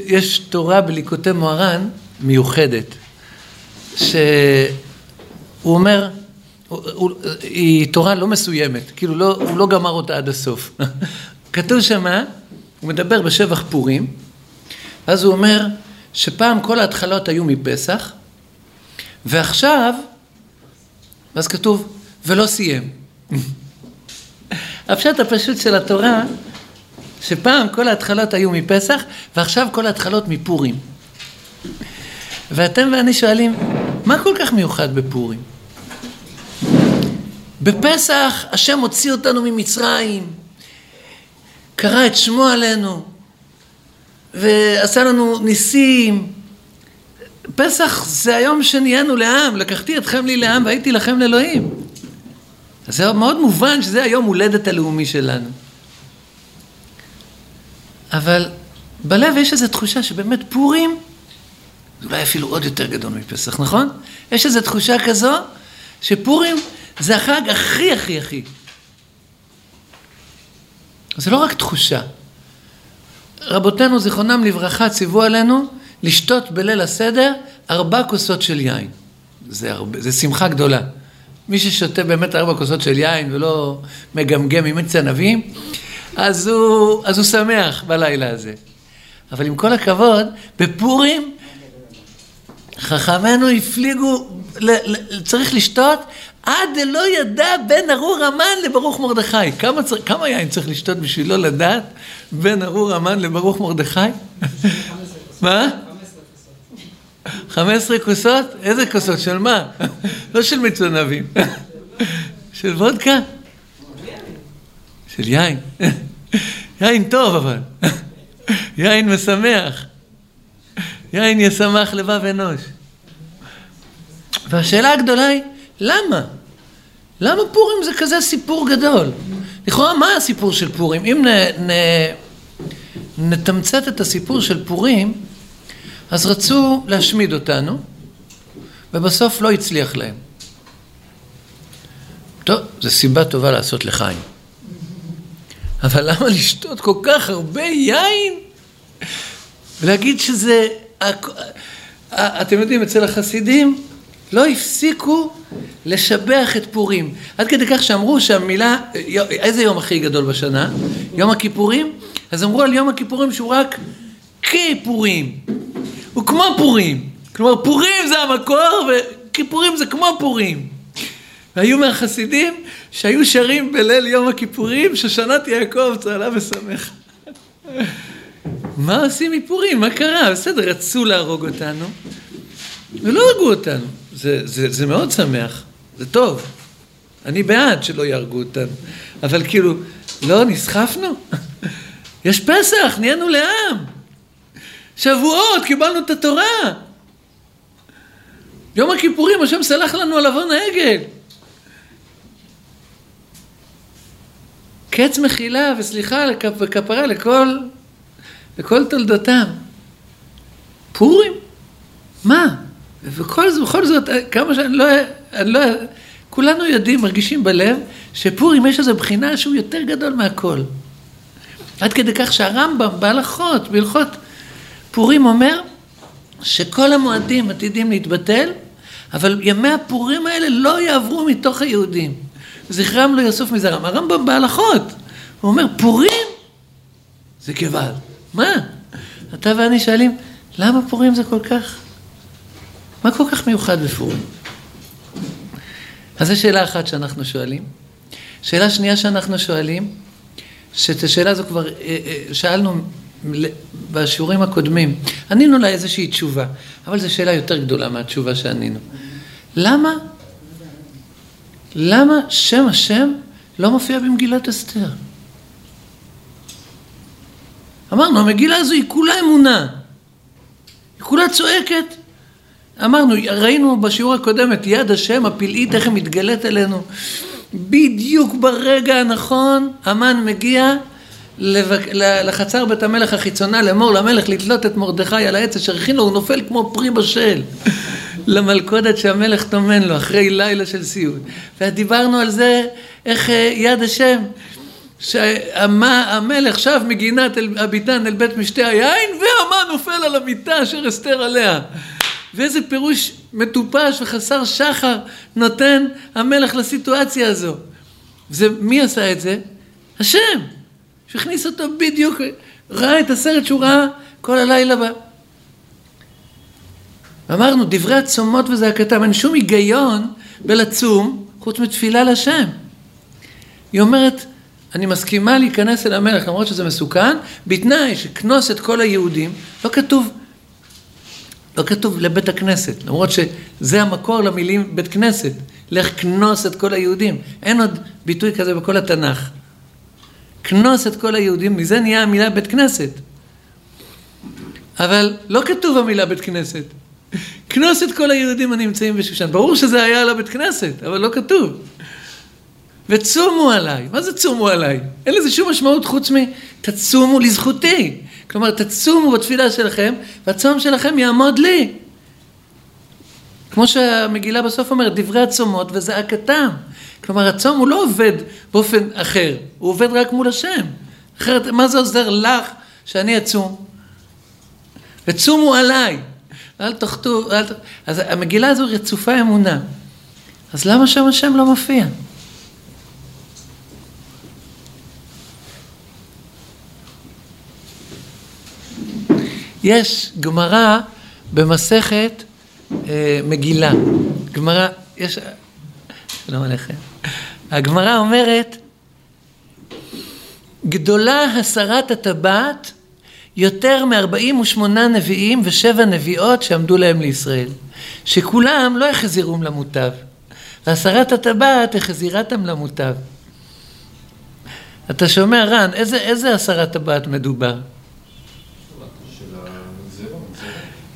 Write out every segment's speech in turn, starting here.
יש תורה בליקוטי מוהר"ן מיוחדת, שהוא אומר, היא תורה לא מסוימת, כאילו לא, הוא לא גמר אותה עד הסוף. כתוב שמה, הוא מדבר בשבח פורים, אז הוא אומר שפעם כל ההתחלות היו מפסח, ועכשיו, אז כתוב, ולא סיים. הפשט הפשוט של התורה, שפעם כל ההתחלות היו מפסח, ועכשיו כל ההתחלות מפורים. ואתם ואני שואלים, מה כל כך מיוחד בפורים? בפסח השם הוציא אותנו ממצרים, קרא את שמו עלינו, ועשה לנו ניסים. פסח זה היום שנהיינו לעם, לקחתי אתכם לי לעם והייתי לכם לאלוהים. זה מאוד מובן שזה היום הולדת הלאומי שלנו. אבל בלב יש איזו תחושה שבאמת פורים זה אולי אפילו עוד יותר גדול מפסח, נכון? יש איזו תחושה כזו שפורים זה החג הכי הכי הכי. זה לא רק תחושה. רבותינו זיכרונם לברכה ציוו עלינו לשתות בליל הסדר ארבע כוסות של יין. זה, הרבה, זה שמחה גדולה. מי ששותה באמת ארבע כוסות של יין ולא מגמגם עם עץ ענבים, אז הוא, אז הוא שמח בלילה הזה. אבל עם כל הכבוד, בפורים חכמינו הפליגו, צריך לשתות עד דלא ידע בין ארור המן לברוך מרדכי. כמה, כמה יין צריך לשתות בשביל לא לדעת בין ארור המן לברוך מרדכי? מה? 15 כוסות? איזה כוסות? של מה? לא של מצונבים. של וודקה? של יין. יין טוב אבל. יין משמח. יין ישמח לבב אנוש. והשאלה הגדולה היא, למה? למה פורים זה כזה סיפור גדול? לכאורה, מה הסיפור של פורים? אם נ, נ, נתמצת את הסיפור של פורים, אז רצו להשמיד אותנו, ובסוף לא הצליח להם. טוב, זו סיבה טובה לעשות לחיים. אבל למה לשתות כל כך הרבה יין? ולהגיד שזה... אתם יודעים, אצל החסידים לא הפסיקו לשבח את פורים. עד כדי כך שאמרו שהמילה, איזה יום הכי גדול בשנה? יום הכיפורים? אז אמרו על יום הכיפורים שהוא רק כיפורים. הוא כמו פורים. כלומר, פורים זה המקור וכיפורים זה כמו פורים. והיו מהחסידים שהיו שרים בליל יום הכיפורים שושנת יעקב צהלה ושמח. מה עושים מפורים? מה קרה? בסדר, רצו להרוג אותנו ולא הרגו אותנו. זה, זה, זה מאוד שמח, זה טוב. אני בעד שלא יהרגו אותנו. אבל כאילו, לא נסחפנו? יש פסח, נהיינו לעם. שבועות, קיבלנו את התורה. יום הכיפורים, השם סלח לנו על עוון העגל. קץ מחילה וסליחה וכפרה לכל, לכל תולדותם. פורים? מה? וכל זאת, בכל זאת, כמה שאני לא, אני לא, כולנו יודעים, מרגישים בלב, שפורים יש איזו בחינה שהוא יותר גדול מהכל. עד כדי כך שהרמב"ם בהלכות, בהלכות פורים אומר שכל המועדים עתידים להתבטל, אבל ימי הפורים האלה לא יעברו מתוך היהודים. זכרם לא יאסוף מזרם. הרמב"ם בהלכות, הוא אומר, פורים זה גוואלד. מה? אתה ואני שואלים, למה פורים זה כל כך? מה כל כך מיוחד בפורים? אז זו שאלה אחת שאנחנו שואלים. שאלה שנייה שאנחנו שואלים, שאת השאלה הזו כבר אה, אה, שאלנו בשיעורים הקודמים, ענינו לה איזושהי תשובה, אבל זו שאלה יותר גדולה מהתשובה שענינו. למה, למה שם השם לא מופיע במגילת אסתר? אמרנו, המגילה הזו היא כולה אמונה. היא כולה צועקת. אמרנו, ראינו בשיעור הקודם את יד השם הפלאית, איך היא מתגלית אלינו. בדיוק ברגע הנכון, המן מגיע לחצר בית המלך החיצונה לאמור למלך לתלות את מרדכי על העץ אשר הכין לו, הוא נופל כמו פרי בשל למלכודת שהמלך טומן לו אחרי לילה של סיוט. ודיברנו על זה, איך אה, יד השם, שהמלך שב מגינת הביתן אל בית משתה היין, והמן נופל על המיטה אשר אסתר עליה. ואיזה פירוש מטופש וחסר שחר נותן המלך לסיטואציה הזו. זה, מי עשה את זה? השם, שהכניס אותו בדיוק, ראה את הסרט שהוא ראה כל הלילה בה. אמרנו, דברי הצומות וזעקתם, אין שום היגיון בלצום חוץ מתפילה לשם. היא אומרת, אני מסכימה להיכנס אל המלך למרות שזה מסוכן, בתנאי שכנוס את כל היהודים, לא כתוב, לא כתוב לבית הכנסת, למרות שזה המקור למילים בית כנסת, לך כנוס את כל היהודים, אין עוד ביטוי כזה בכל התנ"ך. כנוס את כל היהודים, מזה נהיה המילה בית כנסת. אבל לא כתוב המילה בית כנסת. כנוס את כל היהודים הנמצאים בשושן. ברור שזה היה על הבית כנסת, אבל לא כתוב. וצומו עליי. מה זה צומו עליי? אין לזה שום משמעות חוץ מ"תצומו לזכותי". כלומר, תצומו בתפילה שלכם, והצום שלכם יעמוד לי. כמו שהמגילה בסוף אומרת, דברי הצומות וזעקתם. כלומר, הצום הוא לא עובד באופן אחר, הוא עובד רק מול השם. אחרת, מה זה עוזר לך שאני אצום? וצומו עליי. אל תחטאו, אל ת... אז המגילה הזו רצופה אמונה. אז למה שם השם לא מופיע? יש גמרא במסכת אה, מגילה. גמרא, יש... שלום עליכם. הגמרא אומרת, גדולה הסרת הטבעת יותר מ-48 נביאים ושבע נביאות שעמדו להם לישראל, שכולם לא החזירום למוטב, והסרת הטבעת החזירתם למוטב. אתה שומע, רן, איזה, איזה הסרת טבעת מדובר?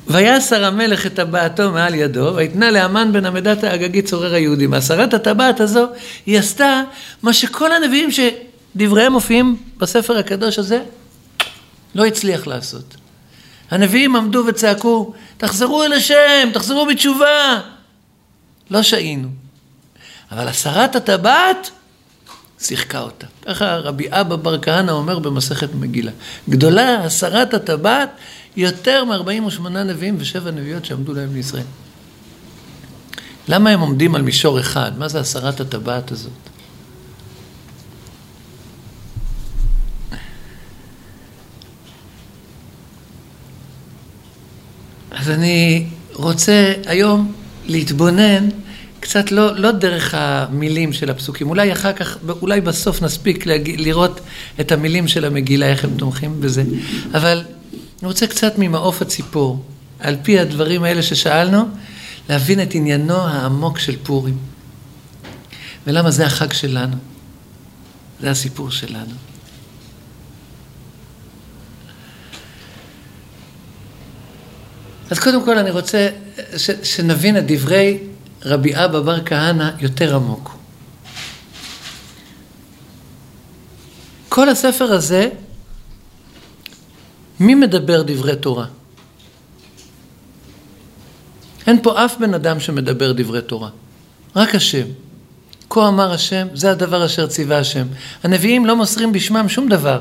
ויסר המלך את טבעתו מעל ידו, ויתנה לאמן בן עמדת האגגי צורר היהודים. הסרת הטבעת הזו, היא עשתה מה שכל הנביאים שדבריהם מופיעים בספר הקדוש הזה, לא הצליח לעשות. הנביאים עמדו וצעקו, תחזרו אל השם, תחזרו בתשובה. לא שהינו. אבל הסרת הטבעת, שיחקה אותה. ככה רבי אבא בר כהנא אומר במסכת מגילה. גדולה הסרת הטבעת יותר מ-48 נביאים ושבע נביאות שעמדו להם לישראל. למה הם עומדים על מישור אחד? מה זה הסרת הטבעת הזאת? אז אני רוצה היום להתבונן קצת לא, לא דרך המילים של הפסוקים, אולי אחר כך, אולי בסוף נספיק להג... לראות את המילים של המגילה, איך הם תומכים בזה, אבל אני רוצה קצת ממעוף הציפור, על פי הדברים האלה ששאלנו, להבין את עניינו העמוק של פורים. ולמה זה החג שלנו, זה הסיפור שלנו. אז קודם כל אני רוצה ש, שנבין את דברי רבי אבא בר כהנא יותר עמוק. כל הספר הזה, מי מדבר דברי תורה? אין פה אף בן אדם שמדבר דברי תורה, רק השם. כה אמר השם, זה הדבר אשר ציווה השם. הנביאים לא מוסרים בשמם שום דבר.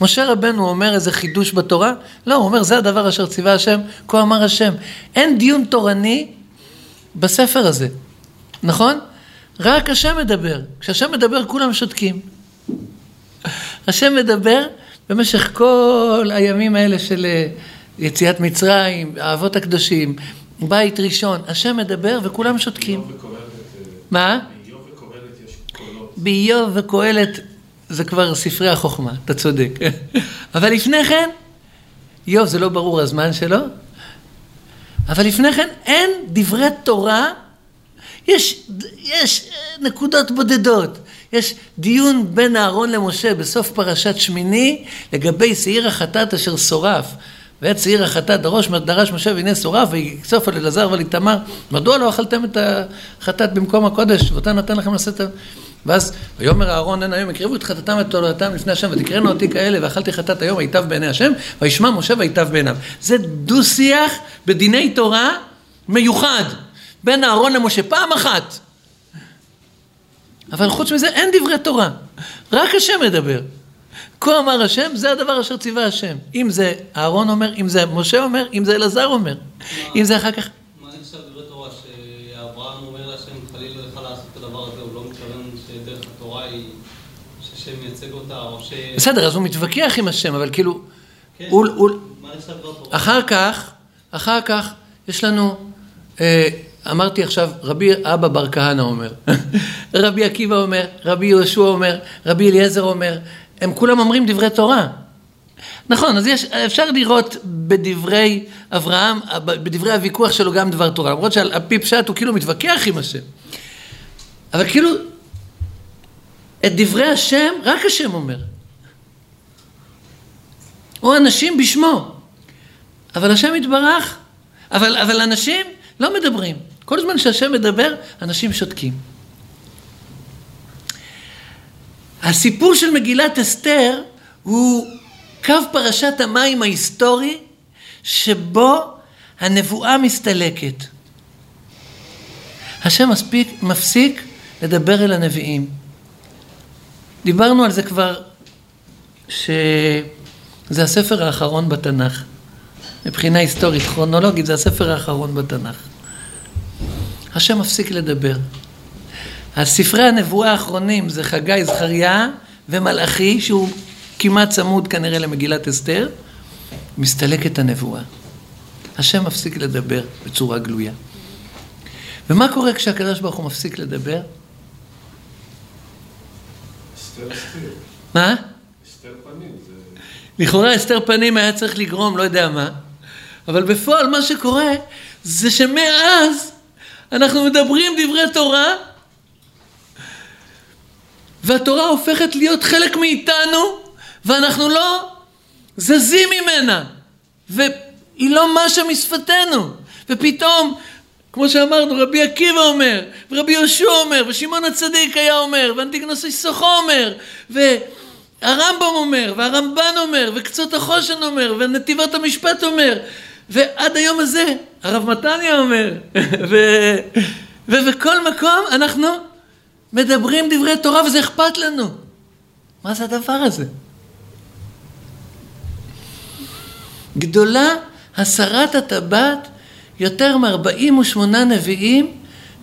משה רבנו אומר איזה חידוש בתורה? לא, הוא אומר זה הדבר אשר ציווה השם, כה אמר השם. אין דיון תורני בספר הזה, נכון? רק השם מדבר. כשהשם מדבר כולם שותקים. השם מדבר במשך כל הימים האלה של אה, יציאת מצרים, האבות הקדושים, בית ראשון, השם מדבר וכולם שותקים. מה? באיוב וקהלת זה כבר ספרי החוכמה, אתה צודק. אבל לפני כן, איוב זה לא ברור הזמן שלו, אבל לפני כן אין דברי תורה, יש, יש נקודות בודדות. יש דיון בין אהרון למשה בסוף פרשת שמיני לגבי שעיר החטאת אשר שורף. ואת שעיר החטאת דרוש, דרש משה והנה שורף, ויקצוף על אלעזר ועל איתמר, מדוע לא אכלתם את החטאת במקום הקודש, ואותה נתן לכם לשאת... ואז ויאמר אהרון הן היום הקריבו את חטאתם ואת תולדתם לפני השם ותקראנו אותי כאלה ואכלתי חטאת היום ויטב בעיני השם וישמע משה ויטב בעיניו. זה דו שיח בדיני תורה מיוחד בין אהרון למשה פעם אחת. אבל חוץ מזה אין דברי תורה, רק השם מדבר. כה אמר השם, זה הדבר אשר ציווה השם. אם זה אהרון אומר, אם זה משה אומר, אם זה אלעזר אומר. אם זה אחר כך... מה נחשב דברי תורה שאברהם אומר להשם חלילה לך לעשות את הדבר הזה, הוא לא מתכוון שדרך התורה היא, שהשם מייצג אותה, או ש... בסדר, אז הוא מתווכח עם השם, אבל כאילו... כן, דבר תורה? אחר כך, אחר כך, יש לנו, אה, אמרתי עכשיו, רבי אבא בר כהנא אומר, רבי עקיבא אומר, רבי יהושע אומר, רבי אליעזר אומר, הם כולם אומרים דברי תורה. נכון, אז יש, אפשר לראות בדברי אברהם, בדברי הוויכוח שלו גם דבר תורה, למרות שעל פי פשט הוא כאילו מתווכח עם השם. אבל כאילו, את דברי השם, רק השם אומר. או אנשים בשמו. אבל השם יתברך, אבל, אבל אנשים לא מדברים. כל זמן שהשם מדבר, אנשים שותקים. הסיפור של מגילת אסתר הוא קו פרשת המים ההיסטורי שבו הנבואה מסתלקת. השם מספיק, מפסיק לדבר אל הנביאים. דיברנו על זה כבר, שזה הספר האחרון בתנ"ך. מבחינה היסטורית, כרונולוגית, זה הספר האחרון בתנ"ך. השם מפסיק לדבר. הספרי הנבואה האחרונים זה חגי, זכריה ומלאכי, שהוא כמעט צמוד כנראה למגילת אסתר, מסתלקת הנבואה. השם מפסיק לדבר בצורה גלויה. ומה קורה כשהקדוש ברוך הוא מפסיק לדבר? אסתר אסתר. מה? לכאורה הסתר פנים היה צריך לגרום לא יודע מה, אבל בפועל מה שקורה זה שמאז אנחנו מדברים דברי תורה והתורה הופכת להיות חלק מאיתנו ואנחנו לא זזים ממנה והיא לא משה משפתנו ופתאום כמו שאמרנו רבי עקיבא אומר ורבי יהושע אומר ושמעון הצדיק היה אומר ואנטיגנוס איסוכו אומר והרמב"ם אומר והרמב"ן אומר וקצות החושן אומר ונתיבות המשפט אומר ועד היום הזה הרב מתניה אומר ו... ובכל מקום אנחנו מדברים דברי תורה וזה אכפת לנו. מה זה הדבר הזה? גדולה הסרת הטבעת יותר מ-48 נביאים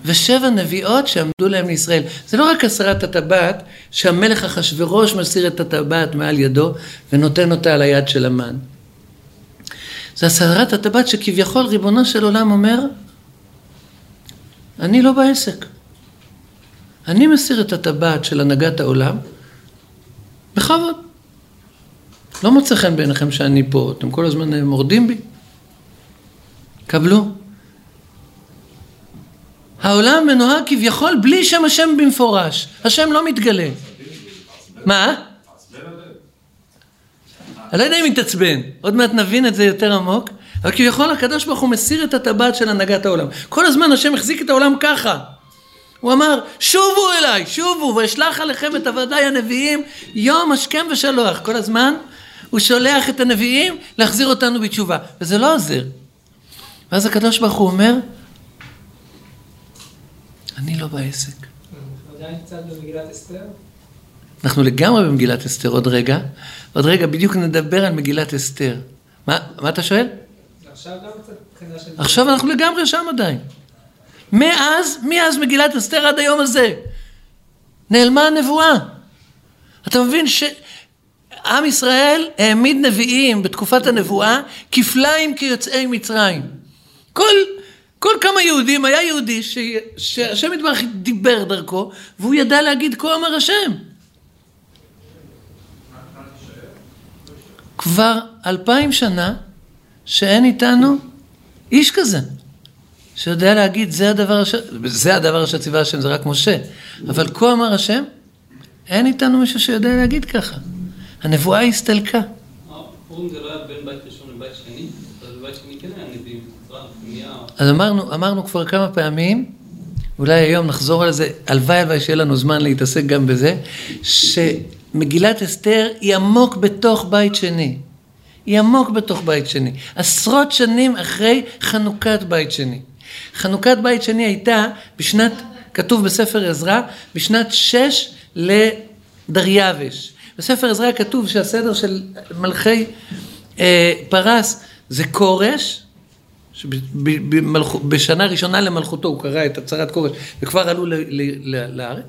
ושבע נביאות שעמדו להם לישראל. זה לא רק הסרת הטבעת, שהמלך אחשורוש מסיר את הטבעת מעל ידו ונותן אותה על היד של המן. זה הסרת הטבעת שכביכול ריבונו של עולם אומר, אני לא בעסק. אני מסיר את הטבעת של הנהגת העולם, בכבוד. לא מוצא חן בעיניכם שאני פה, אתם כל הזמן מורדים בי. קבלו. העולם מנוהג כביכול בלי שם השם במפורש. השם לא מתגלה. מה? אני לא יודע אם יתעצבן, עוד מעט נבין את זה יותר עמוק, אבל כביכול הקדוש ברוך הוא מסיר את הטבעת של הנהגת העולם. כל הזמן השם החזיק את העולם ככה. הוא אמר, שובו אליי, שובו, ואשלח עליכם את עבדיי הנביאים יום השכם ושלוח. כל הזמן הוא שולח את הנביאים להחזיר אותנו בתשובה, וזה לא עוזר. ואז הקדוש ברוך הוא אומר, אני לא בעסק. עדיין קצת במגילת אסתר? אנחנו לגמרי במגילת אסתר עוד רגע. עוד רגע בדיוק נדבר על מגילת אסתר. מה, מה אתה שואל? עכשיו אנחנו לגמרי שם עדיין. מאז, מאז מגילת אסתר עד היום הזה. נעלמה הנבואה. אתה מבין שעם ישראל העמיד נביאים בתקופת הנבואה כפליים כיוצאי מצרים. כל, כל כמה יהודים, היה יהודי שהשם יתברך דיבר דרכו והוא ידע להגיד כה אמר השם. כבר אלפיים שנה שאין איתנו איש כזה. שיודע להגיד, זה הדבר אשר, זה הדבר אשר ציווה השם, זה רק משה. אבל כה אמר השם, אין איתנו מישהו שיודע להגיד ככה. הנבואה הסתלקה. פורים זה לא היה בין בית ראשון לבית שני? אז בבית שני כן היה נביאים, פנייה. אז אמרנו, אמרנו כבר כמה פעמים, אולי היום נחזור על זה, הלוואי הלוואי שיהיה לנו זמן להתעסק גם בזה, שמגילת אסתר היא עמוק בתוך בית שני. היא עמוק בתוך בית שני. עשרות שנים אחרי חנוכת בית שני. חנוכת בית שני הייתה בשנת כתוב בספר עזרא בשנת שש לדריווש. בספר עזרא כתוב שהסדר של מלכי אה, פרס זה כורש, שבשנה ראשונה למלכותו הוא קרא את הצהרת כורש וכבר עלו לארץ,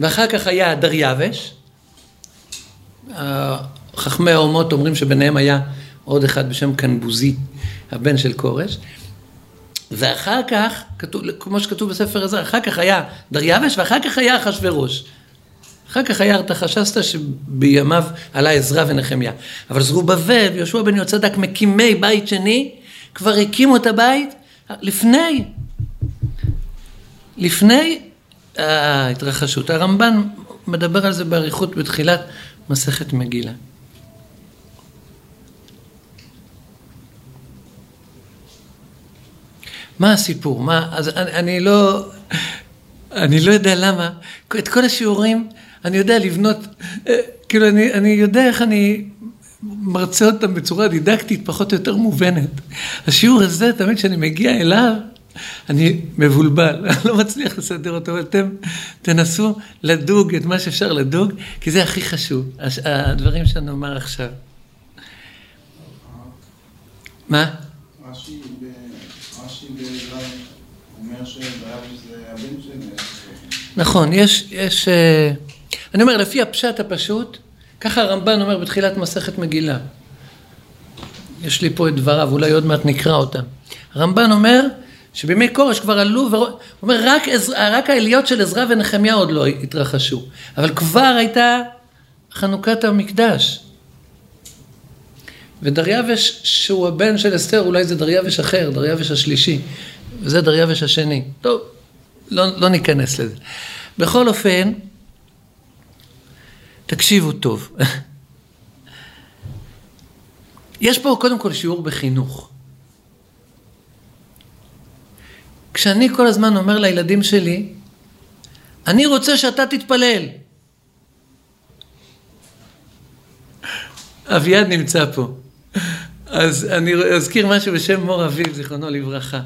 ואחר כך היה דריווש, חכמי האומות אומרים שביניהם היה עוד אחד בשם קנבוזי, הבן של כורש, ואחר כך, כתוב, כמו שכתוב בספר הזה, אחר כך היה דריווש ואחר כך היה אחשורוש. אחר כך היה ארתחשסתא שבימיו עלה עזרא ונחמיה. אבל זרובבל ויהושע בן יהוצדק מקימי בית שני, כבר הקימו את הבית לפני, לפני ההתרחשות. הרמב"ן מדבר על זה באריכות בתחילת מסכת מגילה. מה הסיפור? מה, אז אני, אני לא, אני לא יודע למה. את כל השיעורים אני יודע לבנות, אה, כאילו אני, אני יודע איך אני מרצה אותם בצורה דידקטית פחות או יותר מובנת. השיעור הזה, תמיד כשאני מגיע אליו, אני מבולבל, אני לא מצליח לסדר אותו, אבל אתם תנסו לדוג את מה שאפשר לדוג, כי זה הכי חשוב, הדברים שאני אומר עכשיו. מה? רש"י אומר שדרייבש זה הבן של... נכון, יש, יש, אה, אני אומר, לפי הפשט הפשוט, ככה הרמב"ן אומר בתחילת מסכת מגילה. יש לי פה את דבריו, אולי עוד מעט נקרא אותם. הרמב"ן אומר שבימי כורש כבר עלו, הוא אומר, רק, רק העליות של עזרא ונחמיה עוד לא התרחשו, אבל כבר הייתה חנוכת המקדש. ודריווש, שהוא הבן של אסתר, אולי זה דריווש אחר, דריווש השלישי, וזה דריווש השני. טוב, לא, לא ניכנס לזה. בכל אופן, תקשיבו טוב. יש פה קודם כל שיעור בחינוך. כשאני כל הזמן אומר לילדים שלי, אני רוצה שאתה תתפלל. אביעד נמצא פה. אז אני אזכיר משהו בשם מור אביב, זיכרונו לברכה.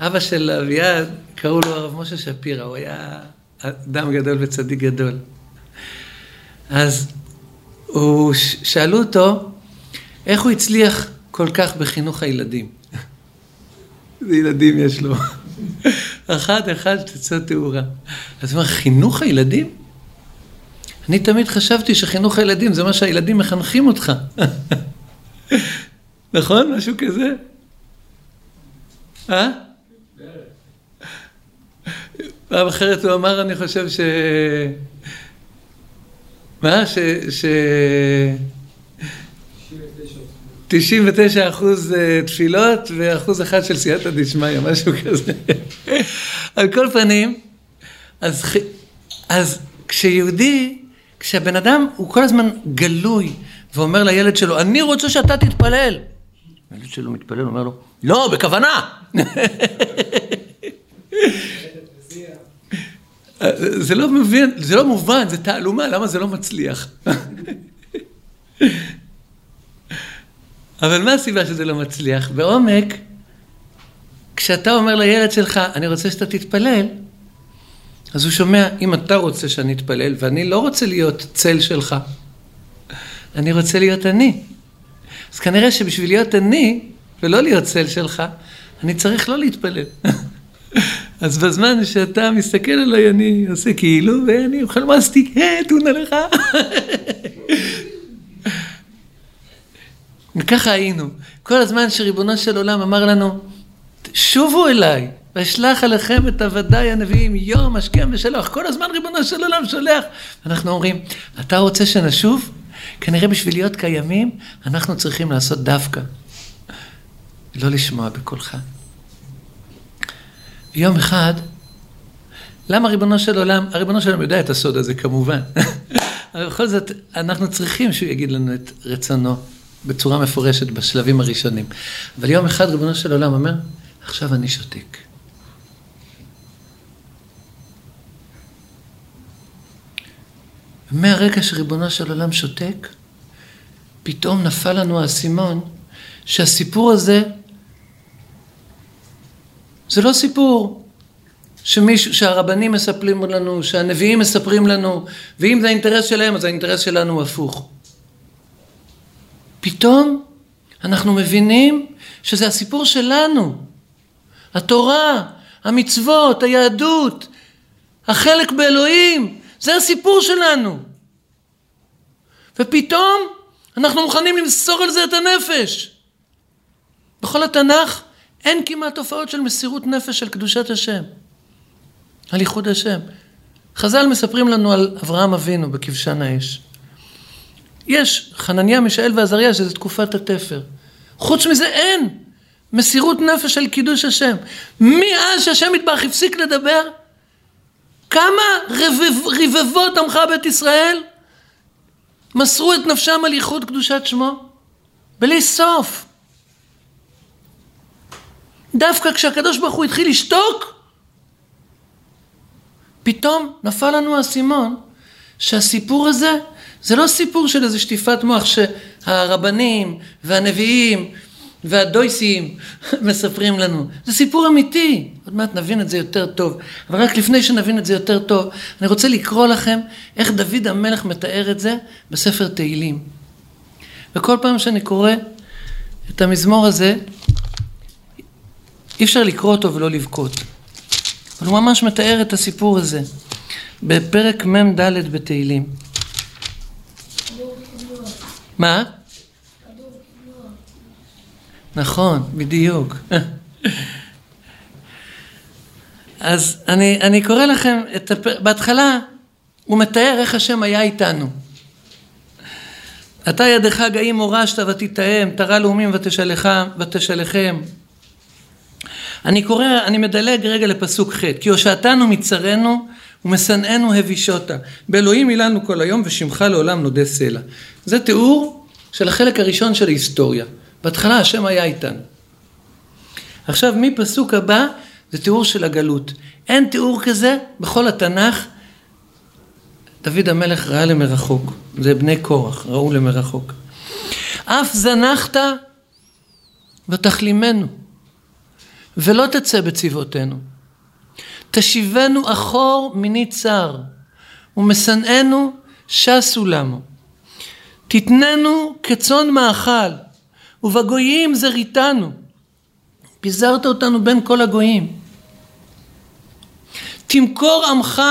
אבא של אביעד, קראו לו הרב משה שפירא, הוא היה אדם גדול וצדיק גדול. אז הוא, שאלו אותו, איך הוא הצליח כל כך בחינוך הילדים? איזה ילדים יש לו? אחד אחד שתצא תאורה. אז הוא אומר, חינוך הילדים? אני תמיד חשבתי שחינוך הילדים זה מה שהילדים מחנכים אותך. נכון? משהו כזה? אה? פעם אחרת הוא אמר, אני חושב ש... מה? ש... ש... 99 אחוז אה, תפילות ואחוז אחד של סייעתא דשמיא, משהו כזה. על כל פנים, אז, אז כשיהודי, כשהבן אדם הוא כל הזמן גלוי ואומר לילד שלו, אני רוצה שאתה תתפלל. הילד שלו מתפלל, אומר לו, לא, בכוונה. זה לא מבין, זה לא מובן, זה תעלומה, למה זה לא מצליח? אבל מה הסיבה שזה לא מצליח? בעומק, כשאתה אומר לילד שלך, אני רוצה שאתה תתפלל, אז הוא שומע, אם אתה רוצה שאני אתפלל, ואני לא רוצה להיות צל שלך, אני רוצה להיות אני. אז כנראה שבשביל להיות אני, ולא להיות צל שלך, אני צריך לא להתפלל. אז בזמן שאתה מסתכל עליי, אני עושה כאילו, ואני אוכל מסטיק, אה, תונה לך. וככה היינו. כל הזמן שריבונו של עולם אמר לנו, שובו אליי, ואשלח עליכם את עבדיי הנביאים, יום השכם ושלוח. כל הזמן ריבונו של עולם שולח. אנחנו אומרים, אתה רוצה שנשוב? כנראה בשביל להיות קיימים, אנחנו צריכים לעשות דווקא. לא לשמוע בקולך. יום אחד, למה ריבונו של עולם, הריבונו של עולם יודע את הסוד הזה כמובן, אבל בכל זאת אנחנו צריכים שהוא יגיד לנו את רצונו בצורה מפורשת בשלבים הראשונים. אבל יום אחד ריבונו של עולם אומר, עכשיו אני שותק. מהרגע שריבונו של עולם שותק, פתאום נפל לנו האסימון שהסיפור הזה זה לא סיפור שמישהו, שהרבנים מספרים לנו, שהנביאים מספרים לנו, ואם זה האינטרס שלהם, אז האינטרס שלנו הוא הפוך. פתאום אנחנו מבינים שזה הסיפור שלנו. התורה, המצוות, היהדות, החלק באלוהים, זה הסיפור שלנו. ופתאום אנחנו מוכנים למסור על זה את הנפש. בכל התנ"ך אין כמעט תופעות של מסירות נפש של קדושת השם, על ייחוד השם. חז"ל מספרים לנו על אברהם אבינו בכבשן האש. יש חנניה, מישאל ועזריה שזה תקופת התפר. חוץ מזה אין מסירות נפש של קידוש השם. מאז שהשם יתברך הפסיק לדבר, כמה רבב, רבבות עמך בית ישראל מסרו את נפשם על ייחוד קדושת שמו? בלי סוף. דווקא כשהקדוש ברוך הוא התחיל לשתוק, פתאום נפל לנו האסימון שהסיפור הזה זה לא סיפור של איזה שטיפת מוח שהרבנים והנביאים והדויסים מספרים לנו. זה סיפור אמיתי. עוד מעט נבין את זה יותר טוב. אבל רק לפני שנבין את זה יותר טוב, אני רוצה לקרוא לכם איך דוד המלך מתאר את זה בספר תהילים. וכל פעם שאני קורא את המזמור הזה, אי אפשר לקרוא אותו ולא לבכות. אבל הוא ממש מתאר את הסיפור הזה בפרק מ"ד בתהילים. מה? נכון, בדיוק. אז אני, אני קורא לכם, את הפ... בהתחלה הוא מתאר איך השם היה איתנו. אתה ידך גאים הורשת ותתאם, תרה לאומים ותשלחם. אני קורא, אני מדלג רגע לפסוק ח' כי הושעתנו מצרינו ומשנאנו הבישותה. באלוהים אילנו כל היום ושמך לעולם נודה סלע. זה תיאור של החלק הראשון של ההיסטוריה. בהתחלה השם היה איתנו. עכשיו מפסוק הבא זה תיאור של הגלות. אין תיאור כזה בכל התנ"ך. דוד המלך ראה למרחוק, זה בני קורח, ראו למרחוק. אף זנחת ותחלימנו, ולא תצא בצבאותינו. תשיבנו אחור מני צר, ומשנאנו שסו למו. תתננו כצאן מאכל, ובגויים זריתנו. פיזרת אותנו בין כל הגויים. תמכור עמך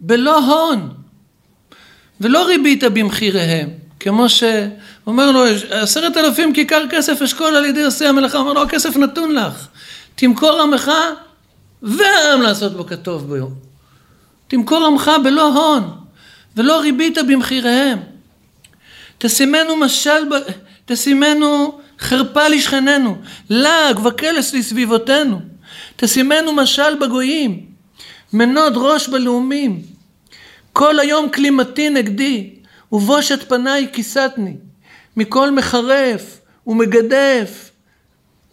בלא הון, ולא ריבית במחיריהם, כמו שאומר לו, עשרת אלפים כיכר כסף אשכול על ידי עושי המלאכה, אומר לו, הכסף נתון לך, תמכור עמך והעם לעשות בו כטוב ביום. תמכור עמך בלא הון, ולא ריבית במחיריהם. תשימנו משל. תשימנו חרפה לשכננו, לעג וקלס לסביבותינו. תשימנו משל בגויים, מנוד ראש בלאומים. כל היום כלימתי נגדי, ובושת פניי כיסתני. מכל מחרף ומגדף,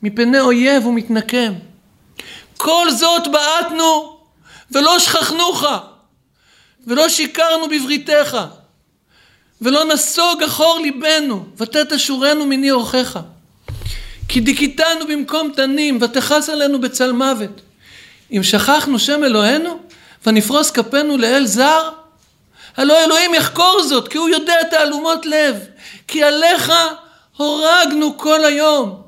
מפני אויב ומתנקם. כל זאת בעטנו ולא שכחנוך, ולא שיקרנו בבריתך. ולא נסוג אחור ליבנו, ותת אשורנו מני אורחך. כי דיכיתנו במקום תנים, ותכס עלינו בצל מוות. אם שכחנו שם אלוהינו, ונפרוס כפינו לאל זר, הלא אלוהים יחקור זאת, כי הוא יודע תעלומות לב. כי עליך הורגנו כל היום.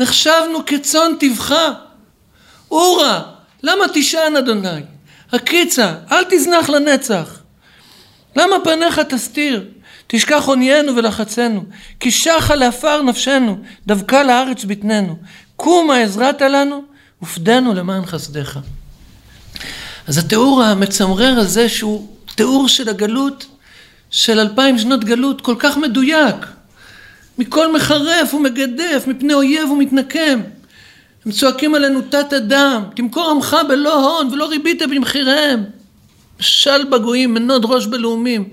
נחשבנו כצאן טבחה. אורה, למה תשען אדוני? הקיצה, אל תזנח לנצח. למה פניך תסתיר? תשכח עוניינו ולחצנו, כי שחה לעפר נפשנו, דבקה לארץ בטננו. קומה עזרת לנו, ופדנו למען חסדך. אז התיאור המצמרר הזה, שהוא תיאור של הגלות, של אלפיים שנות גלות, כל כך מדויק. מכל מחרף ומגדף, מפני אויב ומתנקם. הם צועקים עלינו תת אדם, תמכור עמך בלא הון ולא ריבית במחיריהם. של בגויים, מנוד ראש בלאומים.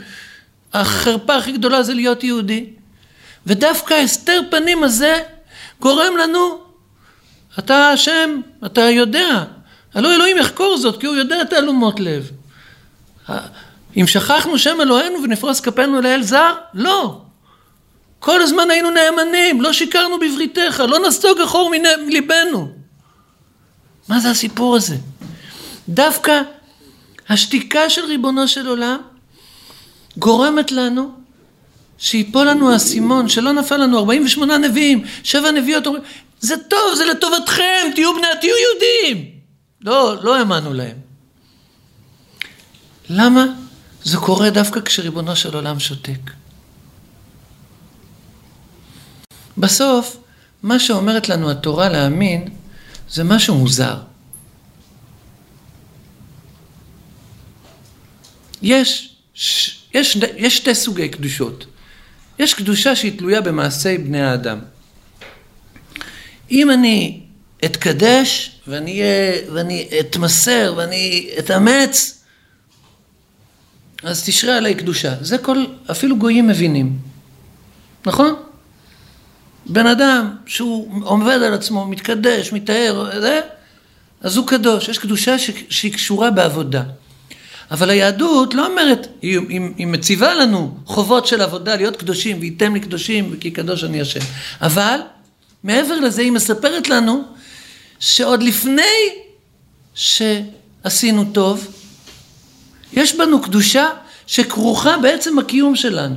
החרפה הכי גדולה זה להיות יהודי. ודווקא הסתר פנים הזה גורם לנו, אתה השם, אתה יודע. הלא אלוהים יחקור זאת, כי הוא יודע תעלומות לב. אם שכחנו שם אלוהינו ונפרוס כפינו לאל זר? לא. כל הזמן היינו נאמנים, לא שיקרנו בבריתך, לא נסוג אחור מליבנו. מה זה הסיפור הזה? דווקא השתיקה של ריבונו של עולם גורמת לנו שיפול לנו האסימון, שלא נפל לנו 48 נביאים, שבע נביאות אומרים, זה טוב, זה לטובתכם, תהיו בני, תהיו יהודים. לא, לא האמנו להם. למה זה קורה דווקא כשריבונו של עולם שותק? בסוף, מה שאומרת לנו התורה להאמין, זה משהו מוזר. יש, יש, יש שתי סוגי קדושות. יש קדושה שהיא תלויה במעשי בני האדם. אם אני אתקדש ואני, ואני אתמסר ואני אתאמץ, אז תשרה עליי קדושה. זה כל, אפילו גויים מבינים. נכון? בן אדם שהוא עומד על עצמו, מתקדש, מטהר, זה, אז הוא קדוש. יש קדושה ש, שהיא קשורה בעבודה. אבל היהדות לא אומרת, היא, היא, היא מציבה לנו חובות של עבודה, להיות קדושים, וייתם לי קדושים, וכי קדוש אני השם. אבל, מעבר לזה, היא מספרת לנו שעוד לפני שעשינו טוב, יש בנו קדושה שכרוכה בעצם הקיום שלנו.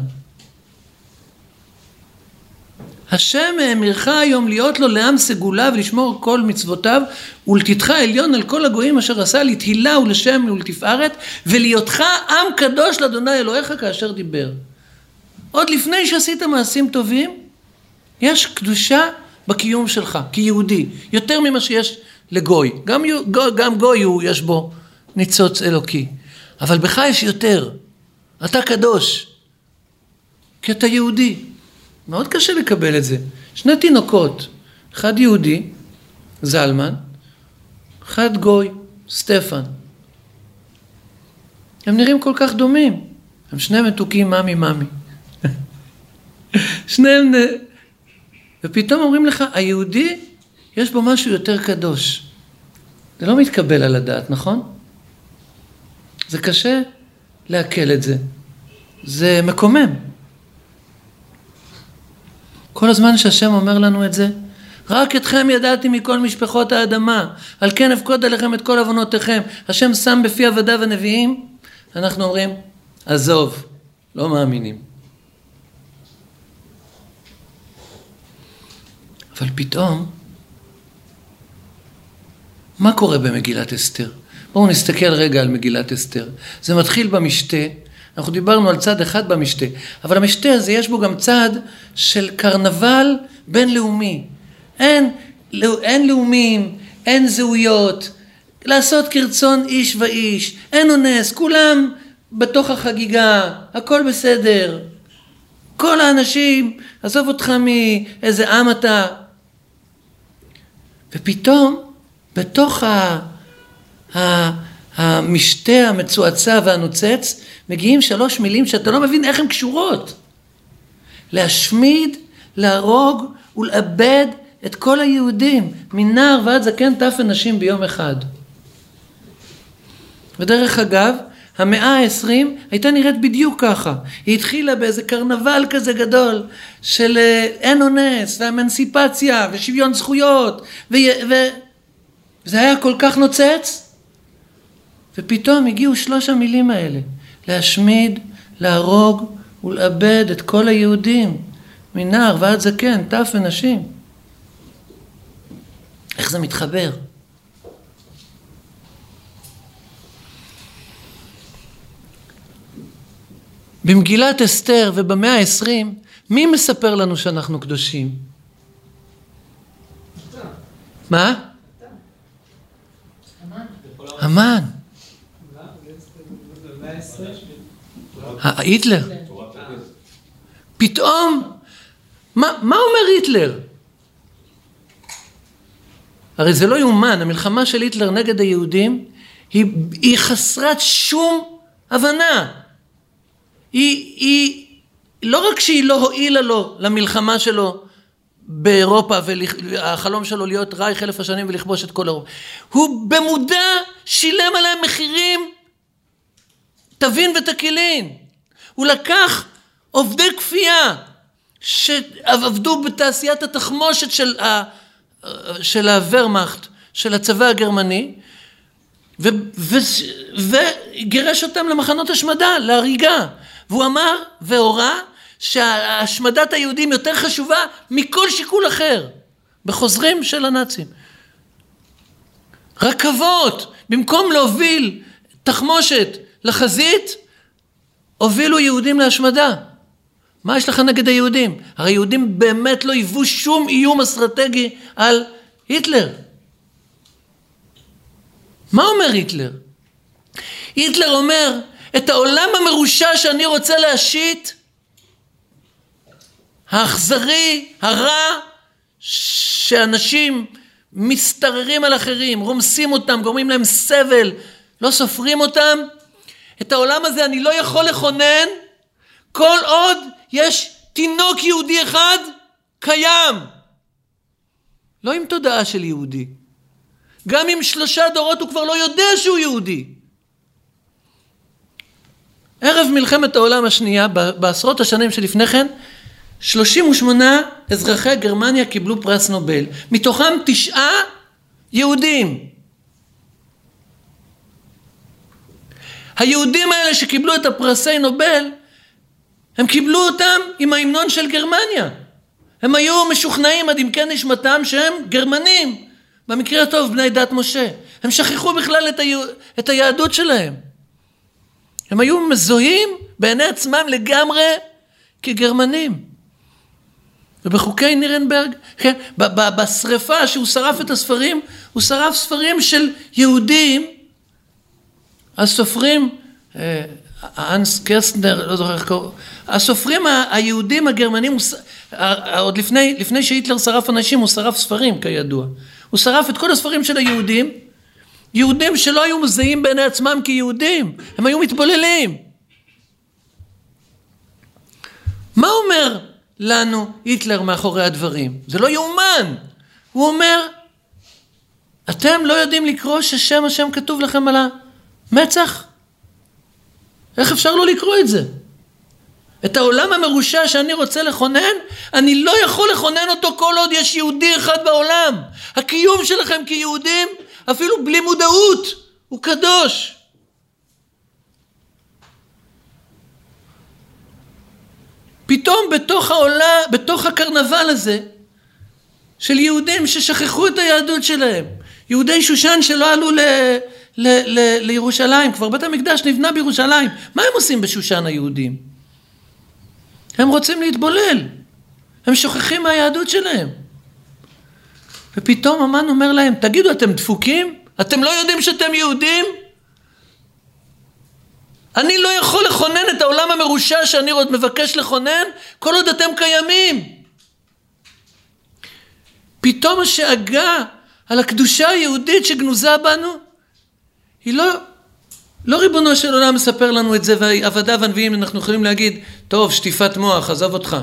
השם האמירך היום להיות לו לעם סגולה ולשמור כל מצוותיו ולתתך עליון על כל הגויים אשר עשה לתהילה ולשם ולתפארת ולהיותך עם קדוש לאדוני אלוהיך כאשר דיבר. עוד לפני שעשית מעשים טובים, יש קדושה בקיום שלך כיהודי, יותר ממה שיש לגוי. גם, גם גוי הוא, יש בו ניצוץ אלוקי, אבל בך יש יותר. אתה קדוש, כי אתה יהודי. מאוד קשה לקבל את זה. שני תינוקות, אחד יהודי, זלמן, אחד גוי, סטפן. הם נראים כל כך דומים. הם שניהם מתוקים ממי ממי. שניהם... ופתאום אומרים לך, היהודי, יש בו משהו יותר קדוש. זה לא מתקבל על הדעת, נכון? זה קשה לעכל את זה. זה מקומם. כל הזמן שהשם אומר לנו את זה, רק אתכם ידעתי מכל משפחות האדמה, על כן אפקוד עליכם את כל עוונותיכם. השם שם בפי עבדיו הנביאים, אנחנו אומרים, עזוב, לא מאמינים. אבל פתאום, מה קורה במגילת אסתר? בואו נסתכל רגע על מגילת אסתר. זה מתחיל במשתה, אנחנו דיברנו על צד אחד במשתה, אבל המשתה הזה יש בו גם צד של קרנבל בינלאומי. אין, אין לאומים, אין זהויות, לעשות כרצון איש ואיש, אין אונס, כולם בתוך החגיגה, הכל בסדר. כל האנשים, עזוב אותך מאיזה עם אתה. ופתאום, בתוך ה... ה... המשתה המצועצע והנוצץ, מגיעים שלוש מילים שאתה לא מבין איך הן קשורות. להשמיד, להרוג ולאבד את כל היהודים, מנער ועד זקן טף ונשים ביום אחד. ודרך אגב, המאה העשרים הייתה נראית בדיוק ככה. היא התחילה באיזה קרנבל כזה גדול של אה, אין אונס ואמנסיפציה ושוויון זכויות וזה היה כל כך נוצץ ופתאום הגיעו שלוש המילים האלה, להשמיד, להרוג ולאבד את כל היהודים, מנער ועד זקן, טף ונשים. איך זה מתחבר? במגילת אסתר ובמאה העשרים, מי מספר לנו שאנחנו קדושים? מה? המן. היטלר. פתאום, מה, אומר היטלר? הרי זה לא יאומן, המלחמה של היטלר נגד היהודים היא, היא חסרת שום הבנה. היא, היא, לא רק שהיא לא הועילה לו למלחמה שלו באירופה והחלום שלו להיות רייך אלף השנים ולכבוש את כל אירופה, הוא במודע שילם עליהם מחירים תבין ותקילין. הוא לקח עובדי כפייה שעבדו בתעשיית התחמושת של, ה, של הוורמאכט, של הצבא הגרמני, ו- ו- וגירש אותם למחנות השמדה, להריגה. והוא אמר והורה שהשמדת היהודים יותר חשובה מכל שיקול אחר, בחוזרים של הנאצים. רכבות, במקום להוביל תחמושת לחזית, הובילו יהודים להשמדה. מה יש לך נגד היהודים? הרי יהודים באמת לא היוו שום איום אסטרטגי על היטלר. מה אומר היטלר? היטלר אומר, את העולם המרושע שאני רוצה להשית, האכזרי, הרע, שאנשים משתררים על אחרים, רומסים אותם, גורמים להם סבל, לא סופרים אותם, את העולם הזה אני לא יכול לכונן כל עוד יש תינוק יהודי אחד קיים. לא עם תודעה של יהודי. גם אם שלושה דורות הוא כבר לא יודע שהוא יהודי. ערב מלחמת העולם השנייה, בעשרות השנים שלפני כן, 38 אזרחי גרמניה קיבלו פרס נובל, מתוכם תשעה יהודים. היהודים האלה שקיבלו את הפרסי נובל, הם קיבלו אותם עם ההמנון של גרמניה. הם היו משוכנעים עד עמקי נשמתם שהם גרמנים, במקרה הטוב בני דת משה. הם שכחו בכלל את, ה... את היהדות שלהם. הם היו מזוהים בעיני עצמם לגמרי כגרמנים. ובחוקי נירנברג, כן, בשריפה שהוא שרף את הספרים, הוא שרף ספרים של יהודים, הסופרים, אה, אנס קרסטנר, לא זוכר איך קוראים, הסופרים היהודים הגרמנים, עוד לפני, לפני שהיטלר שרף אנשים, הוא שרף ספרים כידוע. הוא שרף את כל הספרים של היהודים, יהודים שלא היו מזהים בעיני עצמם כיהודים, הם היו מתבוללים. מה אומר לנו היטלר מאחורי הדברים? זה לא יאומן. הוא אומר, אתם לא יודעים לקרוא ששם השם כתוב לכם על המצח? איך אפשר לא לקרוא את זה? את העולם המרושע שאני רוצה לכונן, אני לא יכול לכונן אותו כל עוד יש יהודי אחד בעולם. הקיום שלכם כיהודים, אפילו בלי מודעות, הוא קדוש. פתאום בתוך העולה, בתוך הקרנבל הזה, של יהודים ששכחו את היהדות שלהם, יהודי שושן שלא עלו ל, ל, לירושלים, כבר בית המקדש נבנה בירושלים, מה הם עושים בשושן היהודים? הם רוצים להתבולל, הם שוכחים מהיהדות שלהם. ופתאום המן אומר להם, תגידו, אתם דפוקים? אתם לא יודעים שאתם יהודים? אני לא יכול לכונן את העולם המרושע שאני עוד מבקש לכונן כל עוד אתם קיימים. פתאום השאגה על הקדושה היהודית שגנוזה בנו היא לא, לא ריבונו של עולם מספר לנו את זה ועבדיו הנביאים אנחנו יכולים להגיד טוב שטיפת מוח עזוב אותך.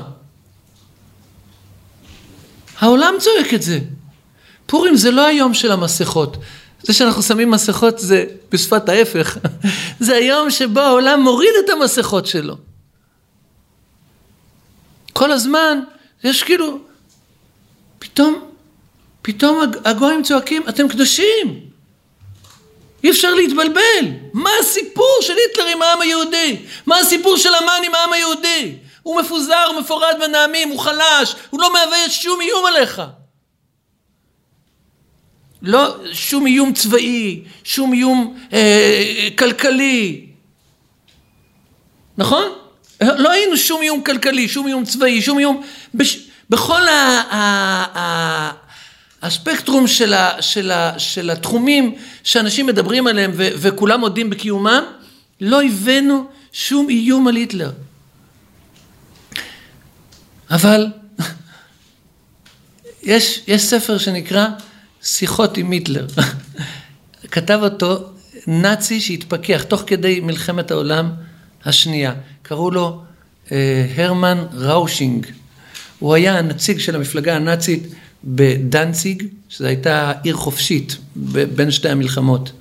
העולם צועק את זה. פורים זה לא היום של המסכות. זה שאנחנו שמים מסכות זה בשפת ההפך. זה היום שבו העולם מוריד את המסכות שלו. כל הזמן יש כאילו, פתאום, פתאום הגויים צועקים, אתם קדושים. אי אפשר להתבלבל. מה הסיפור של היטלר עם העם היהודי? מה הסיפור של המן עם העם היהודי? הוא מפוזר, הוא מפורד בין הוא חלש, הוא לא מהווה שום איום עליך. לא שום איום צבאי, שום איום אה, כלכלי. נכון? לא היינו שום איום כלכלי, שום איום צבאי, שום איום... בש... בכל ה... ה... ה... הספקטרום של, ה... של, ה... של התחומים שאנשים מדברים עליהם ו... וכולם מודים בקיומם, לא הבאנו שום איום על היטלר. אבל יש, יש ספר שנקרא שיחות עם היטלר. כתב אותו נאצי שהתפכח תוך כדי מלחמת העולם השנייה. קראו לו אה, הרמן ראושינג. הוא היה הנציג של המפלגה הנאצית בדנציג, שזו הייתה עיר חופשית בין שתי המלחמות.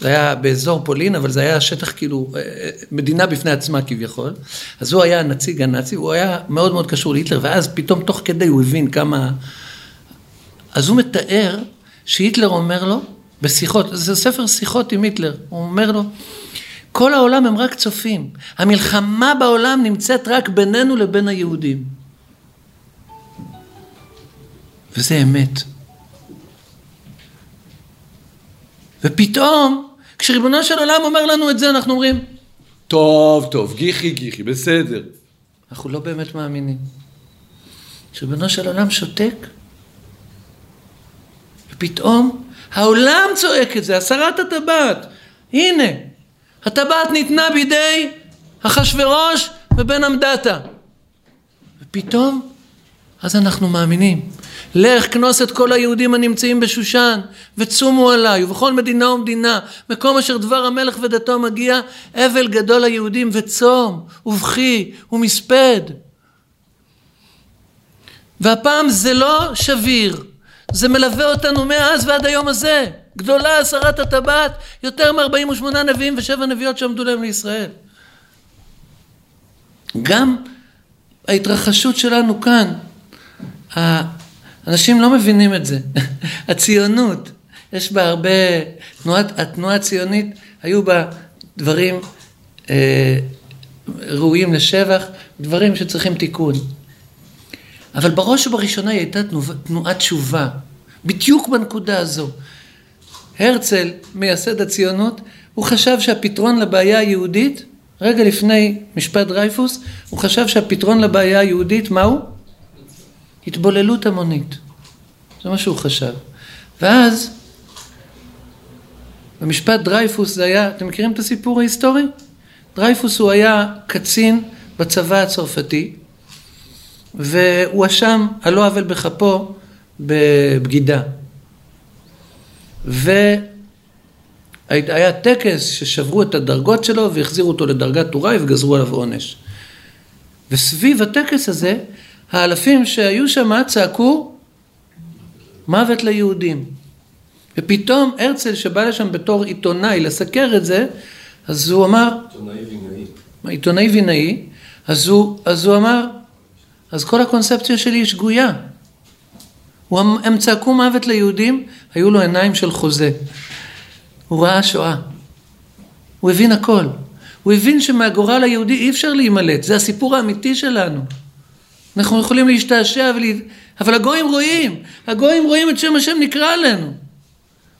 זה היה באזור פולין, אבל זה היה שטח כאילו, אה, אה, מדינה בפני עצמה כביכול. אז הוא היה הנציג הנאצי, הוא היה מאוד מאוד קשור להיטלר, ואז פתאום תוך כדי הוא הבין כמה... אז הוא מתאר שהיטלר אומר לו, בשיחות, זה ספר שיחות עם היטלר, הוא אומר לו, כל העולם הם רק צופים, המלחמה בעולם נמצאת רק בינינו לבין היהודים. וזה אמת. ופתאום, כשריבונו של עולם אומר לנו את זה, אנחנו אומרים, טוב, טוב, גיחי, גיחי, בסדר. אנחנו לא באמת מאמינים. כשריבונו של עולם שותק, ופתאום העולם צועק את זה, הסרת הטבעת. הנה, הטבעת ניתנה בידי אחשורוש ובן עמדתה. ופתאום, אז אנחנו מאמינים. לך כנוס את כל היהודים הנמצאים בשושן וצומו עליי ובכל מדינה ומדינה מקום אשר דבר המלך ודתו מגיע אבל גדול ליהודים וצום ובכי ומספד. והפעם זה לא שביר זה מלווה אותנו מאז ועד היום הזה. גדולה הסרת הטבעת יותר מ-48 נביאים ושבע נביאות שעמדו להם לישראל. גם ההתרחשות שלנו כאן אנשים לא מבינים את זה. הציונות, יש בה הרבה, תנועת, התנועה הציונית, היו בה דברים אה, ראויים לשבח, דברים שצריכים תיקון. אבל בראש ובראשונה היא הייתה תנועת תשובה, בדיוק בנקודה הזו. הרצל, מייסד הציונות, הוא חשב שהפתרון לבעיה היהודית, רגע לפני משפט דרייפוס, הוא חשב שהפתרון לבעיה היהודית, מהו? התבוללות המונית. זה מה שהוא חשב. ואז, במשפט דרייפוס זה היה, אתם מכירים את הסיפור ההיסטורי? דרייפוס הוא היה קצין בצבא הצרפתי, והוא אשם על לא עוול בכפו בבגידה. והיה טקס ששברו את הדרגות שלו והחזירו אותו לדרגת טוראי וגזרו עליו עונש. וסביב הטקס הזה האלפים שהיו שם צעקו מוות ליהודים. ופתאום הרצל שבא לשם בתור עיתונאי לסקר את זה, אז הוא אמר... עיתונאי וינאי. עיתונאי וינאי, אז הוא, אז הוא אמר, אז כל הקונספציה שלי היא שגויה. הוא, אמ- הם צעקו מוות ליהודים, היו לו עיניים של חוזה. הוא ראה שואה. הוא הבין הכל. הוא הבין שמהגורל היהודי אי אפשר להימלט, זה הסיפור האמיתי שלנו. אנחנו יכולים להשתעשע, ולה... אבל הגויים רואים, הגויים רואים את שם השם נקרא עלינו.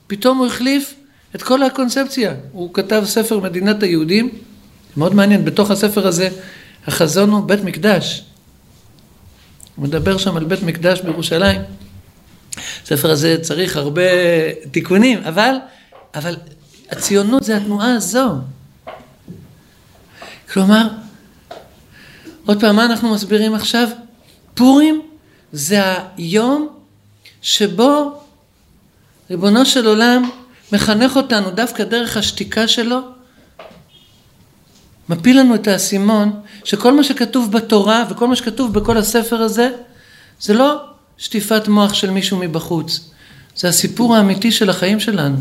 פתאום הוא החליף את כל הקונספציה. הוא כתב ספר מדינת היהודים, מאוד מעניין, בתוך הספר הזה החזון הוא בית מקדש. הוא מדבר שם על בית מקדש בירושלים. הספר הזה צריך הרבה תיקונים, אבל, אבל הציונות זה התנועה הזו. כלומר, עוד פעם, מה אנחנו מסבירים עכשיו? פורים זה היום שבו ריבונו של עולם מחנך אותנו דווקא דרך השתיקה שלו, מפיל לנו את האסימון שכל מה שכתוב בתורה וכל מה שכתוב בכל הספר הזה זה לא שטיפת מוח של מישהו מבחוץ, זה הסיפור האמיתי של החיים שלנו.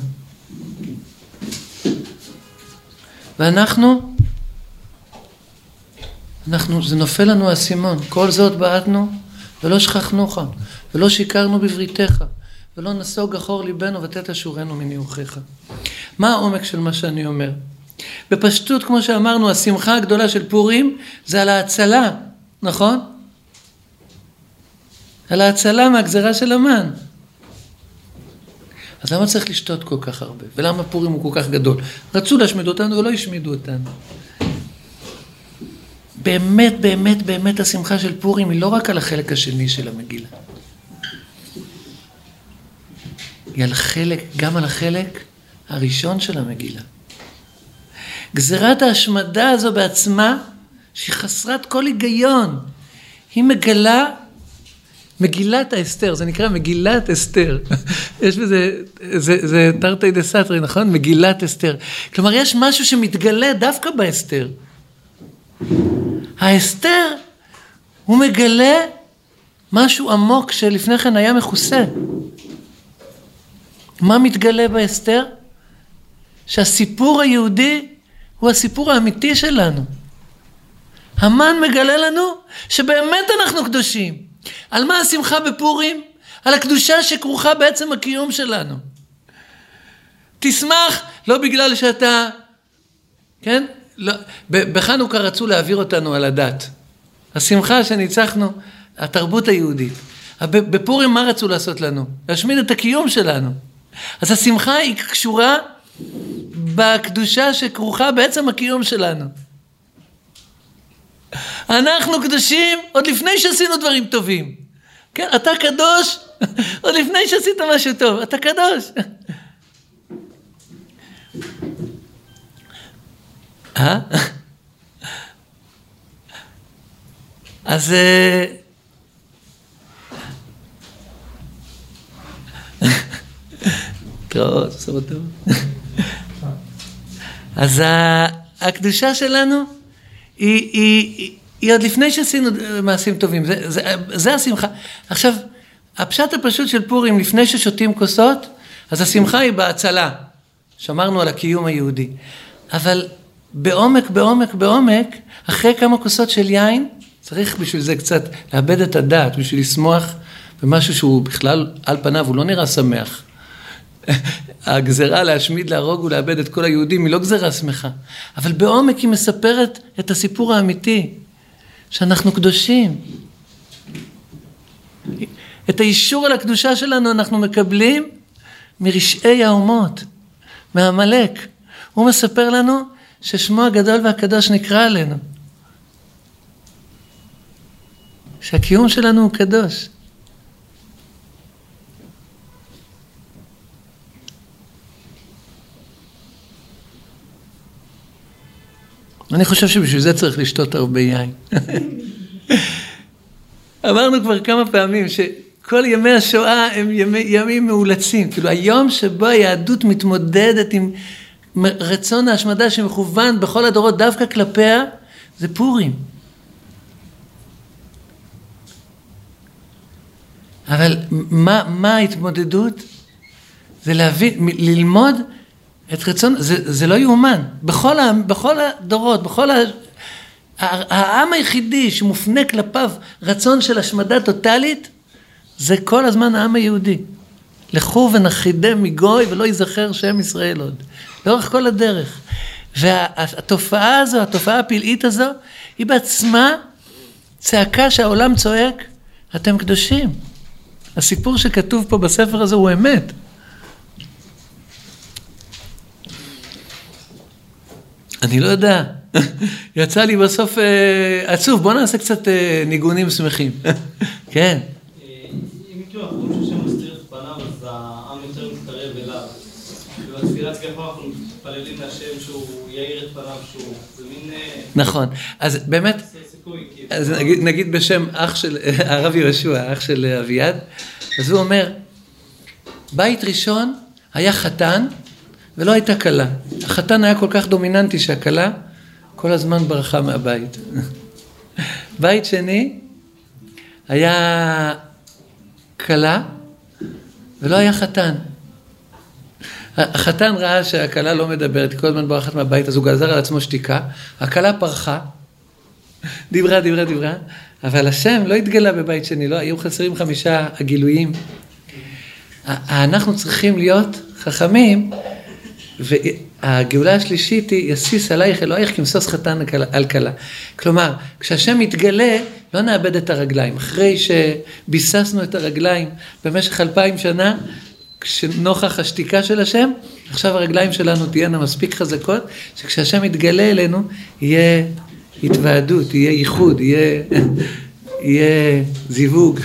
ואנחנו אנחנו, זה נופל לנו האסימון, כל זאת בעטנו ולא שכחנוך, ולא שיקרנו בבריתך, ולא נסוג אחור ליבנו ותת אשורנו מניוחך. מה העומק של מה שאני אומר? בפשטות, כמו שאמרנו, השמחה הגדולה של פורים זה על ההצלה, נכון? על ההצלה מהגזרה של המן. אז למה צריך לשתות כל כך הרבה? ולמה פורים הוא כל כך גדול? רצו להשמיד אותנו ולא השמידו אותנו. באמת, באמת, באמת השמחה של פורים היא לא רק על החלק השני של המגילה. היא על חלק, גם על החלק הראשון של המגילה. גזירת ההשמדה הזו בעצמה, שהיא חסרת כל היגיון, היא מגלה מגילת האסתר, זה נקרא מגילת אסתר. יש בזה, זה, זה תרתי דה סתרי, נכון? מגילת אסתר. כלומר, יש משהו שמתגלה דווקא באסתר. ההסתר, הוא מגלה משהו עמוק שלפני כן היה מכוסה. מה מתגלה בהסתר? שהסיפור היהודי הוא הסיפור האמיתי שלנו. המן מגלה לנו שבאמת אנחנו קדושים. על מה השמחה בפורים? על הקדושה שכרוכה בעצם הקיום שלנו. תשמח לא בגלל שאתה, כן? לא, בחנוכה רצו להעביר אותנו על הדת. השמחה שניצחנו, התרבות היהודית. בפורים מה רצו לעשות לנו? להשמיד את הקיום שלנו. אז השמחה היא קשורה בקדושה שכרוכה בעצם הקיום שלנו. אנחנו קדושים עוד לפני שעשינו דברים טובים. כן, אתה קדוש עוד לפני שעשית משהו טוב, אתה קדוש. אז... אה, בסדר טוב. אז הקדושה שלנו היא, היא, היא עוד לפני שעשינו מעשים טובים, זה, זה, זה השמחה. עכשיו, הפשט הפשוט של פורים, לפני ששותים כוסות, אז השמחה היא בהצלה. שמרנו על הקיום היהודי. אבל בעומק, בעומק, בעומק, אחרי כמה כוסות של יין, צריך בשביל זה קצת לאבד את הדעת, בשביל לשמוח במשהו שהוא בכלל, על פניו, הוא לא נראה שמח. הגזרה להשמיד, להרוג ולאבד את כל היהודים היא לא גזרה שמחה, אבל בעומק היא מספרת את הסיפור האמיתי, שאנחנו קדושים. את האישור על הקדושה שלנו אנחנו מקבלים מרשעי האומות, מעמלק. הוא מספר לנו ששמו הגדול והקדוש נקרא עלינו. שהקיום שלנו הוא קדוש. אני חושב שבשביל זה צריך לשתות הרבה יין. אמרנו כבר כמה פעמים שכל ימי השואה הם ימי, ימים מאולצים. כאילו היום שבו היהדות מתמודדת עם רצון ההשמדה שמכוון בכל הדורות דווקא כלפיה, זה פורים. אבל מה, מה ההתמודדות? זה להבין, ללמוד את רצון, זה, זה לא יאומן. בכל, בכל הדורות, בכל ה... העם היחידי שמופנה כלפיו רצון של השמדה טוטאלית, זה כל הזמן העם היהודי. לכו ונחידם מגוי ולא ייזכר שם ישראל עוד. לאורך כל הדרך. והתופעה הזו, התופעה הפלאית הזו, היא בעצמה צעקה שהעולם צועק, אתם קדושים. הסיפור שכתוב פה בספר הזה הוא אמת. אני לא יודע, יצא לי בסוף אה, עצוב, בוא נעשה קצת אה, ניגונים שמחים. כן. אם כאילו אנחנו רואים שהשם מסתיר את פניו, אז העם יותר מתקרב אליו. ובתפילת כפה אנחנו מתפללים להשם שהוא יאיר את פניו שוב. זה מין... אה, נכון, אז באמת. אז נגיד, נגיד בשם אח של, הרב יהושע, אח של אביעד, אז הוא אומר, בית ראשון היה חתן ולא הייתה כלה. החתן היה כל כך דומיננטי שהכלה כל הזמן ברחה מהבית. בית שני היה כלה ולא היה חתן. החתן ראה שהכלה לא מדברת, היא כל הזמן ברחת מהבית, אז הוא גזר על עצמו שתיקה, הכלה פרחה, דיברה, דיברה, דיברה, אבל השם לא התגלה בבית שני, לא, היו חסרים חמישה הגילויים. אנחנו צריכים להיות חכמים, והגאולה השלישית היא, יסיס עלייך אלוהיך כמסוס חתן על כלה. כלומר, כשהשם מתגלה, לא נאבד את הרגליים. אחרי שביססנו את הרגליים במשך אלפיים שנה, נוכח השתיקה של השם, עכשיו הרגליים שלנו תהיינה מספיק חזקות, שכשהשם יתגלה אלינו, יהיה התוועדות, יהיה ייחוד, יהיה, יהיה זיווג,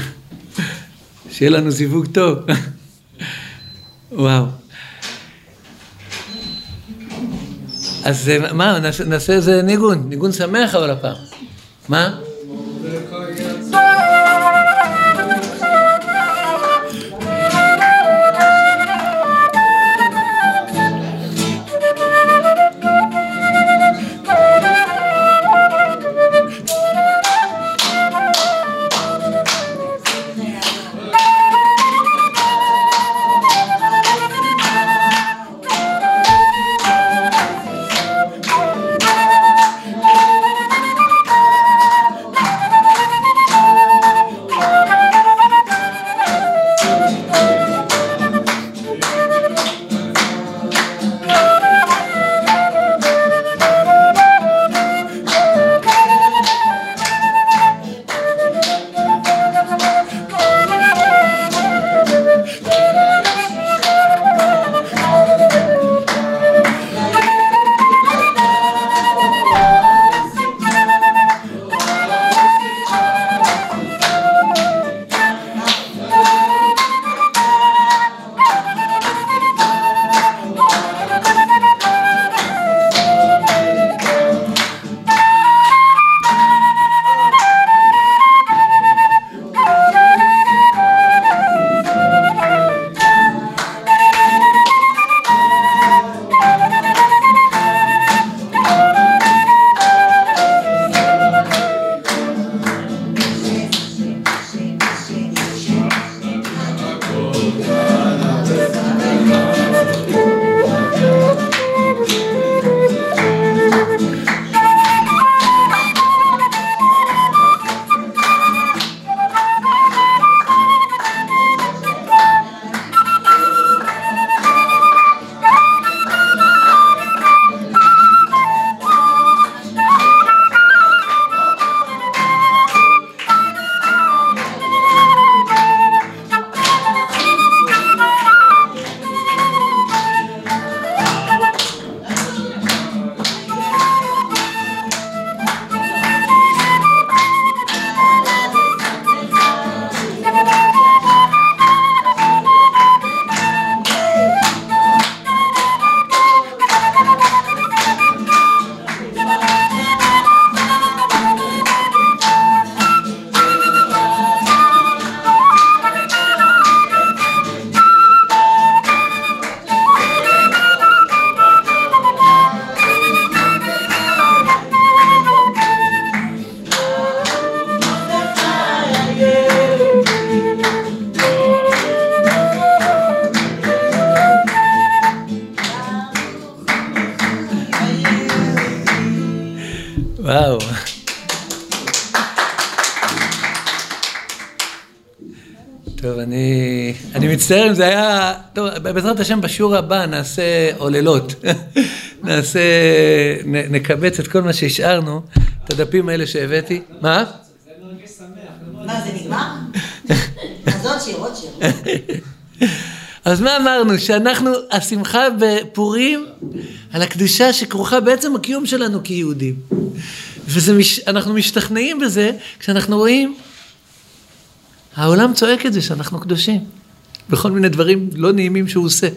שיהיה לנו זיווג טוב. וואו. אז מה, נעשה, נעשה איזה ניגון, ניגון שמח אבל הפעם. מה? מצטער אם זה היה... טוב, בעזרת השם בשיעור הבא נעשה עוללות. נעשה... נ, נקבץ את כל מה שהשארנו, את הדפים האלה שהבאתי. מה? זה מרגש שמח. מה, זה נגמר? אז עוד שיר, עוד שיר. אז מה אמרנו? שאנחנו, השמחה בפורים על הקדושה שכרוכה בעצם הקיום שלנו כיהודים. ואנחנו משתכנעים בזה כשאנחנו רואים, העולם צועק את זה שאנחנו קדושים. בכל מיני דברים לא נעימים שהוא עושה.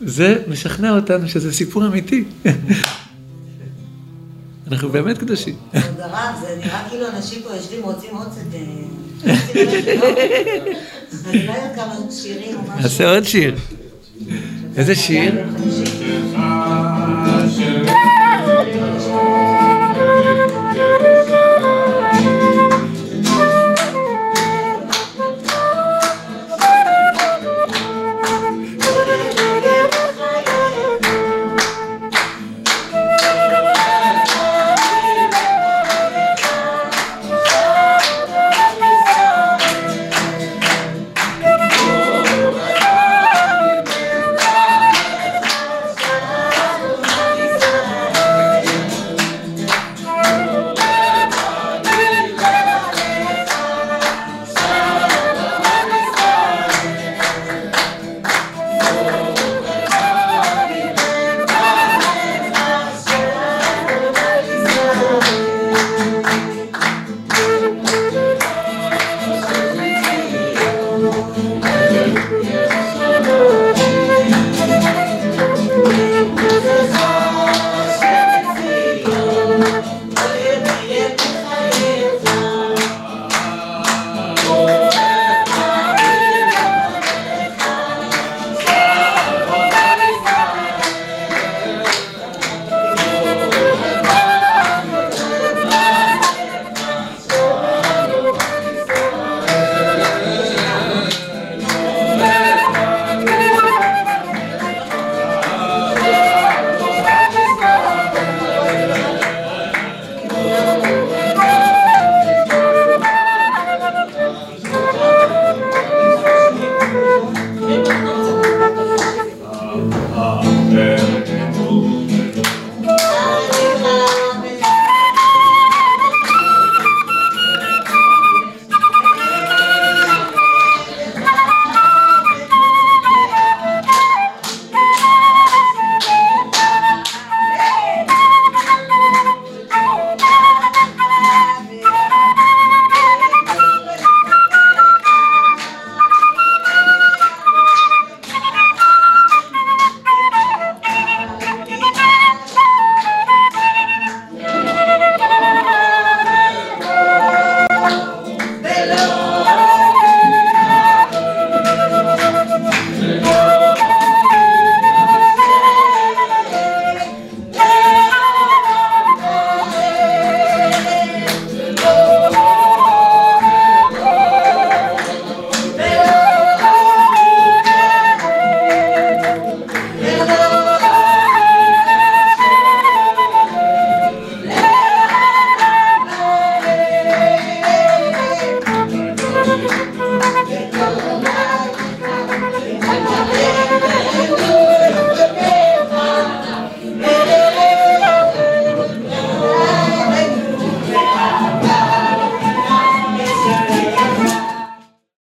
זה משכנע אותנו שזה סיפור אמיתי. אנחנו באמת קדושים. כבוד הרב, זה נראה כאילו אנשים פה יושבים רוצים עוד קצת... אה, אני לא יודעת כמה שירים או משהו. נעשה עוד שיר. איזה שיר?